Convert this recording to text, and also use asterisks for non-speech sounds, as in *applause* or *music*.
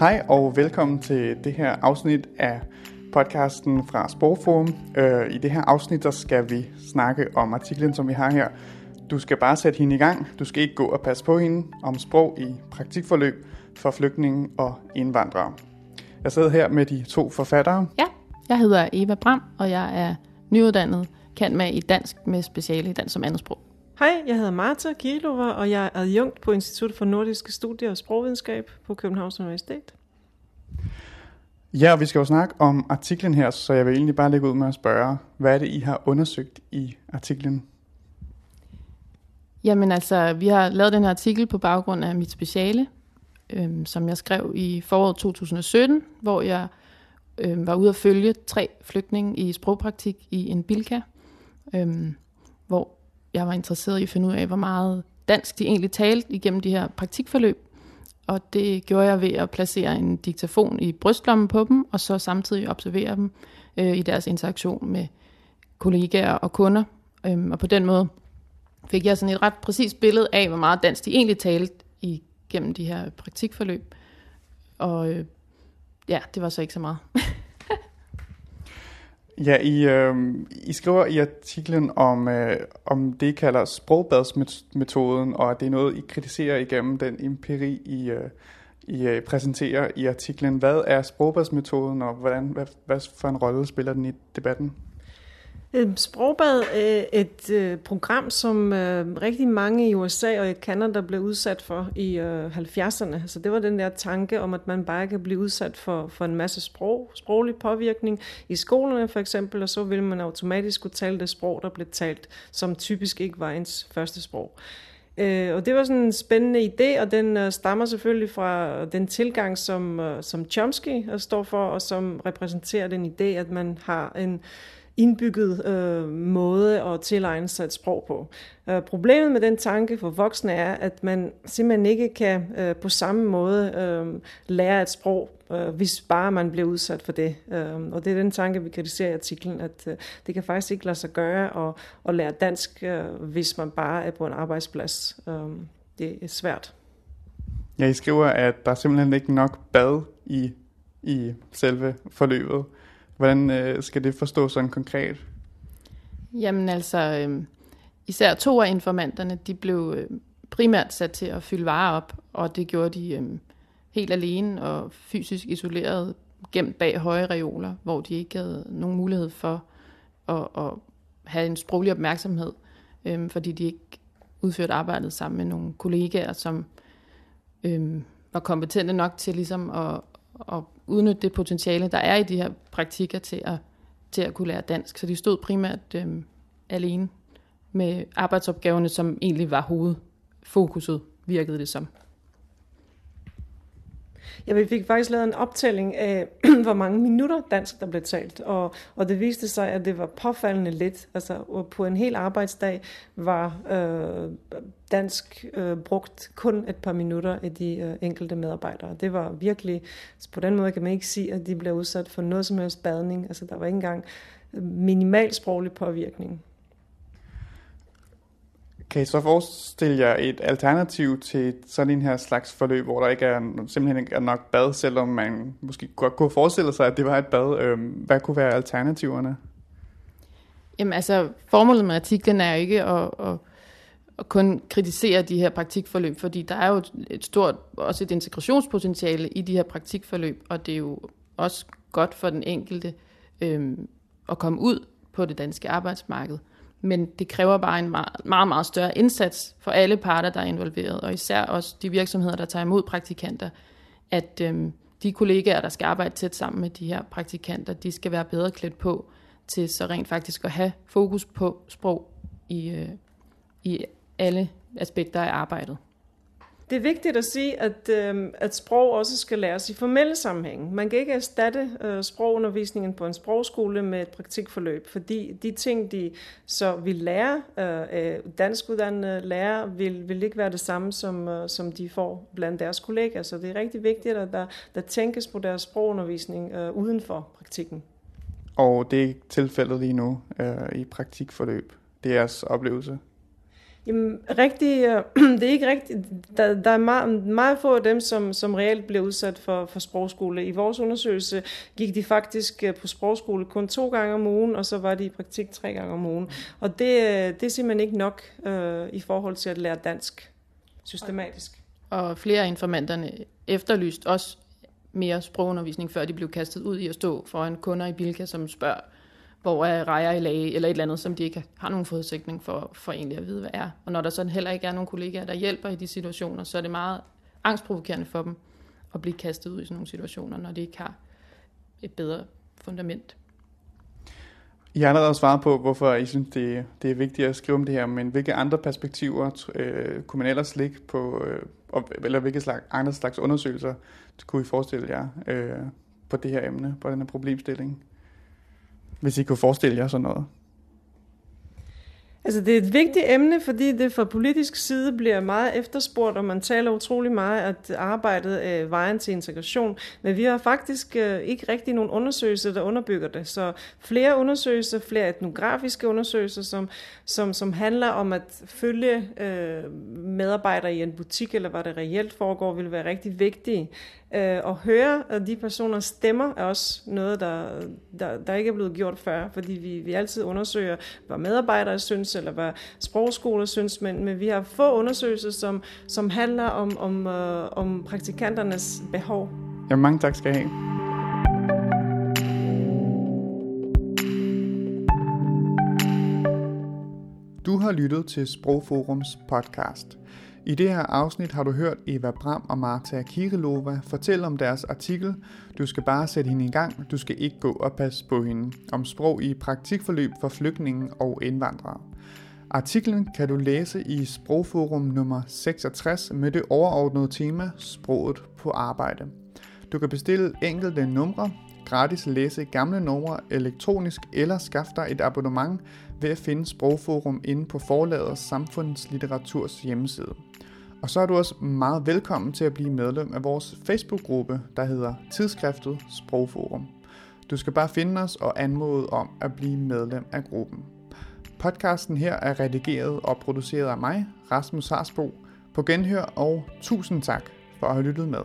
Hej og velkommen til det her afsnit af podcasten fra Sprogforum. Øh, I det her afsnit der skal vi snakke om artiklen, som vi har her. Du skal bare sætte hende i gang. Du skal ikke gå og passe på hende om sprog i praktikforløb for flygtninge og indvandrere. Jeg sidder her med de to forfattere. Ja, jeg hedder Eva Bram, og jeg er nyuddannet kan med i dansk med speciale i dansk som andetsprog. Hej, jeg hedder Marta Kirilova, og jeg er adjunkt på Institut for Nordiske Studier og Sprogvidenskab på Københavns Universitet. Ja, og vi skal jo snakke om artiklen her, så jeg vil egentlig bare lægge ud med at spørge, hvad er det, I har undersøgt i artiklen? Jamen altså, vi har lavet den her artikel på baggrund af mit speciale, øhm, som jeg skrev i foråret 2017, hvor jeg øhm, var ude at følge tre flygtninge i sprogpraktik i en bilka, øhm, hvor jeg var interesseret i at finde ud af, hvor meget dansk de egentlig talte igennem de her praktikforløb. Og det gjorde jeg ved at placere en diktafon i brystlommen på dem, og så samtidig observere dem øh, i deres interaktion med kollegaer og kunder. Øhm, og på den måde fik jeg sådan et ret præcist billede af, hvor meget dansk de egentlig talte igennem de her praktikforløb. Og øh, ja, det var så ikke så meget. *laughs* Ja, I, øh, I skriver i artiklen om, øh, om det, I kalder sprogbadsmetoden, og at det er noget, I kritiserer igennem den empiri, I, øh, I øh, præsenterer i artiklen. Hvad er sprogbadsmetoden, og hvordan, hvad, hvad for en rolle spiller den i debatten? Øh, Sprogbad er øh, et øh, program, som rigtig mange i USA og i Canada blev udsat for i 70'erne. Så det var den der tanke om, at man bare kan blive udsat for, for en masse sprog, sproglig påvirkning i skolerne for eksempel, og så ville man automatisk kunne tale det sprog, der blev talt, som typisk ikke var ens første sprog. Øh, og det var sådan en spændende idé, og den stammer selvfølgelig fra den tilgang, som, som Chomsky står for, og som repræsenterer den idé, at man har en indbygget øh, måde at tilegne sig et sprog på. Øh, problemet med den tanke for voksne er, at man simpelthen ikke kan øh, på samme måde øh, lære et sprog, øh, hvis bare man bliver udsat for det. Øh, og det er den tanke, vi kritiserer i artiklen, at øh, det kan faktisk ikke lade sig gøre at, at lære dansk, øh, hvis man bare er på en arbejdsplads. Øh, det er svært. Ja, I skriver, at der er simpelthen ikke nok bad i, i selve forløbet. Hvordan øh, skal det forstås sådan konkret? Jamen altså, øh, især to af informanterne, de blev øh, primært sat til at fylde varer op, og det gjorde de øh, helt alene og fysisk isoleret, gemt bag høje reoler, hvor de ikke havde nogen mulighed for at, at have en sproglig opmærksomhed, øh, fordi de ikke udførte arbejdet sammen med nogle kollegaer, som øh, var kompetente nok til ligesom at, at udnytte det potentiale, der er i de her praktikker til at, til at kunne lære dansk. Så de stod primært øh, alene med arbejdsopgaverne, som egentlig var hovedfokuset, virkede det som. Ja, vi fik faktisk lavet en optælling af, *clears throat* hvor mange minutter dansk der blev talt, og, og det viste sig, at det var påfaldende lidt. Altså på en hel arbejdsdag var øh, dansk øh, brugt kun et par minutter af de øh, enkelte medarbejdere. Det var virkelig, så på den måde kan man ikke sige, at de blev udsat for noget som helst badning. Altså der var ikke engang øh, minimal sproglig påvirkning. Kan I så forestille jer et alternativ til sådan en her slags forløb, hvor der ikke er, simpelthen ikke er nok bad, selvom man måske godt kunne forestille sig, at det var et bad? Øhm, hvad kunne være alternativerne? Jamen altså, formålet med artiklen er jo ikke at, at, at kun kritisere de her praktikforløb, fordi der er jo et stort, også et integrationspotentiale i de her praktikforløb, og det er jo også godt for den enkelte øhm, at komme ud på det danske arbejdsmarked. Men det kræver bare en meget, meget, meget større indsats for alle parter, der er involveret, og især også de virksomheder, der tager imod praktikanter, at øhm, de kollegaer, der skal arbejde tæt sammen med de her praktikanter, de skal være bedre klædt på til så rent faktisk at have fokus på sprog i, øh, i alle aspekter af arbejdet. Det er vigtigt at sige, at, øh, at sprog også skal læres i formelle sammenhæng. Man kan ikke erstatte øh, sprogundervisningen på en sprogskole med et praktikforløb, fordi de ting, de så vil lære øh, danskuddannede lærer, vil, vil ikke være det samme, som, øh, som de får blandt deres kollegaer. Så det er rigtig vigtigt, at der, der tænkes på deres sprogundervisning øh, uden for praktikken. Og det er ikke tilfældet lige nu øh, i praktikforløb. Det er jeres oplevelse? Jamen, rigtig, øh, *clears throat* det er ikke rigtigt. Der, der er meget, meget få af dem, som, som reelt bliver udsat for, for sprogskole. I vores undersøgelse gik de faktisk øh, på sprogskole kun to gange om ugen, og så var de i praktik tre gange om ugen. Og det, øh, det er simpelthen ikke nok øh, i forhold til at lære dansk systematisk. Og flere af informanterne efterlyst også mere sprogundervisning, før de blev kastet ud i at stå foran kunder i Bilka, som spørger, hvor er rejer i lag, eller et eller andet, som de ikke har nogen forudsætning for, for egentlig at vide, hvad er. Og når der så heller ikke er nogen kollegaer, der hjælper i de situationer, så er det meget angstprovokerende for dem at blive kastet ud i sådan nogle situationer, når de ikke har et bedre fundament. I har allerede svaret på, hvorfor I synes, det, det er vigtigt at skrive om det her, men hvilke andre perspektiver øh, kunne man ellers ligge på, øh, eller hvilke slags, andre slags undersøgelser kunne I forestille jer øh, på det her emne, på den her problemstilling? Hvis I kunne forestille jer sådan noget? Altså det er et vigtigt emne, fordi det fra politisk side bliver meget efterspurgt, og man taler utrolig meget, at arbejdet er vejen til integration. Men vi har faktisk øh, ikke rigtig nogen undersøgelser, der underbygger det. Så flere undersøgelser, flere etnografiske undersøgelser, som, som, som handler om at følge øh, medarbejdere i en butik, eller hvad det reelt foregår, vil være rigtig vigtige. Øh, at høre at de personers stemmer er også noget, der, der, der ikke er blevet gjort før, fordi vi, vi altid undersøger, hvad medarbejdere synes, eller hvad sprogskoler synes, men, men vi har få undersøgelser, som, som handler om, om, øh, om praktikanternes behov. Ja, mange tak skal I have. Du har lyttet til Sprogforums podcast. I det her afsnit har du hørt Eva Bram og Marta Kirilova fortælle om deres artikel Du skal bare sætte hende i gang, du skal ikke gå og passe på hende, om sprog i praktikforløb for flygtninge og indvandrere. Artiklen kan du læse i Sprogforum nummer 66 med det overordnede tema Sproget på arbejde. Du kan bestille enkelte numre, gratis læse gamle numre elektronisk eller skaffe dig et abonnement ved at finde Sprogforum inde på forlagets Samfundslitteratur's hjemmeside. Og så er du også meget velkommen til at blive medlem af vores Facebook-gruppe, der hedder Tidsskriftet Sprogforum. Du skal bare finde os og anmode om at blive medlem af gruppen. Podcasten her er redigeret og produceret af mig, Rasmus Harsbo, på genhør og tusind tak for at have lyttet med.